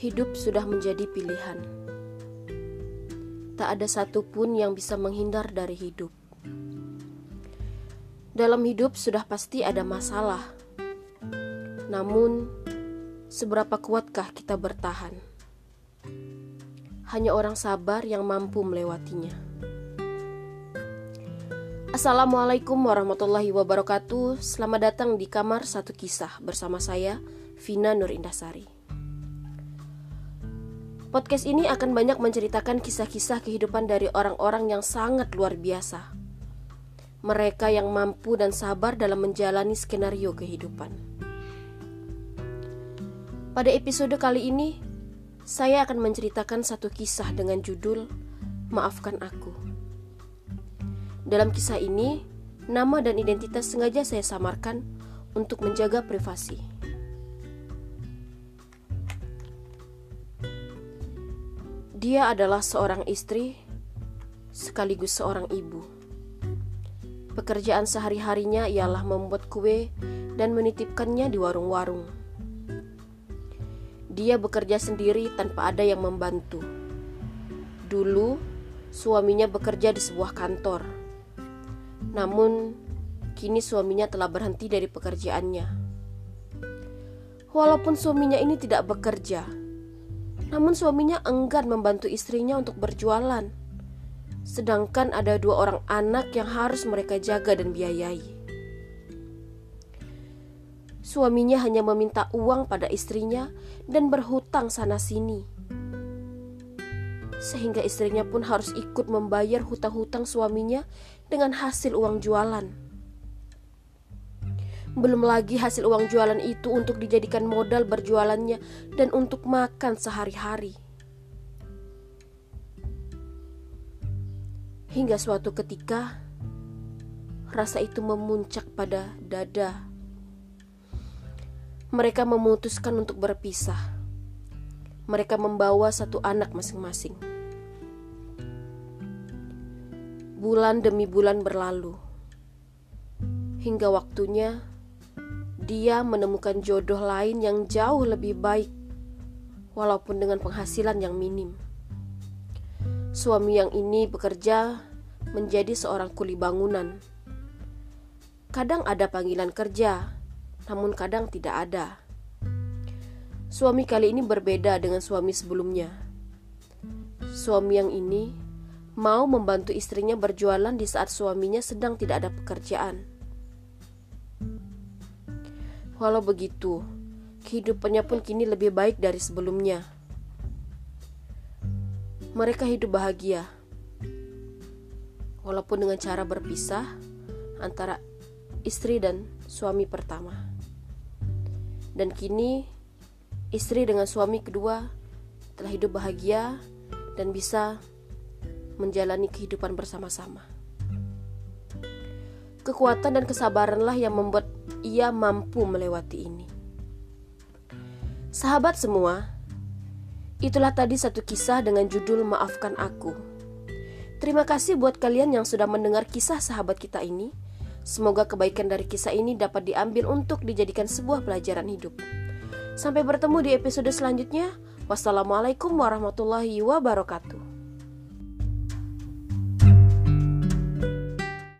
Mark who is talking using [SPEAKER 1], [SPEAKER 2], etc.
[SPEAKER 1] Hidup sudah menjadi pilihan. Tak ada satupun yang bisa menghindar dari hidup. Dalam hidup sudah pasti ada masalah. Namun, seberapa kuatkah kita bertahan? Hanya orang sabar yang mampu melewatinya. Assalamualaikum warahmatullahi wabarakatuh. Selamat datang di kamar satu kisah bersama saya, Vina Nur Indasari. Podcast ini akan banyak menceritakan kisah-kisah kehidupan dari orang-orang yang sangat luar biasa. Mereka yang mampu dan sabar dalam menjalani skenario kehidupan. Pada episode kali ini, saya akan menceritakan satu kisah dengan judul "Maafkan Aku". Dalam kisah ini, nama dan identitas sengaja saya samarkan untuk menjaga privasi. Dia adalah seorang istri sekaligus seorang ibu. Pekerjaan sehari-harinya ialah membuat kue dan menitipkannya di warung-warung. Dia bekerja sendiri tanpa ada yang membantu. Dulu, suaminya bekerja di sebuah kantor namun, kini suaminya telah berhenti dari pekerjaannya. Walaupun suaminya ini tidak bekerja, namun suaminya enggan membantu istrinya untuk berjualan. Sedangkan ada dua orang anak yang harus mereka jaga dan biayai. Suaminya hanya meminta uang pada istrinya dan berhutang sana-sini sehingga istrinya pun harus ikut membayar hutang-hutang suaminya dengan hasil uang jualan. Belum lagi hasil uang jualan itu untuk dijadikan modal berjualannya dan untuk makan sehari-hari. Hingga suatu ketika, rasa itu memuncak pada dada. Mereka memutuskan untuk berpisah. Mereka membawa satu anak masing-masing. Bulan demi bulan berlalu, hingga waktunya dia menemukan jodoh lain yang jauh lebih baik, walaupun dengan penghasilan yang minim. Suami yang ini bekerja menjadi seorang kuli bangunan. Kadang ada panggilan kerja, namun kadang tidak ada. Suami kali ini berbeda dengan suami sebelumnya. Suami yang ini mau membantu istrinya berjualan di saat suaminya sedang tidak ada pekerjaan. Walau begitu, kehidupannya pun kini lebih baik dari sebelumnya. Mereka hidup bahagia, walaupun dengan cara berpisah antara istri dan suami pertama. Dan kini, istri dengan suami kedua telah hidup bahagia dan bisa menjalani kehidupan bersama-sama. Kekuatan dan kesabaranlah yang membuat ia mampu melewati ini. Sahabat semua, itulah tadi satu kisah dengan judul "Maafkan Aku". Terima kasih buat kalian yang sudah mendengar kisah sahabat kita ini. Semoga kebaikan dari kisah ini dapat diambil untuk dijadikan sebuah pelajaran hidup. Sampai bertemu di episode selanjutnya. Wassalamualaikum warahmatullahi wabarakatuh.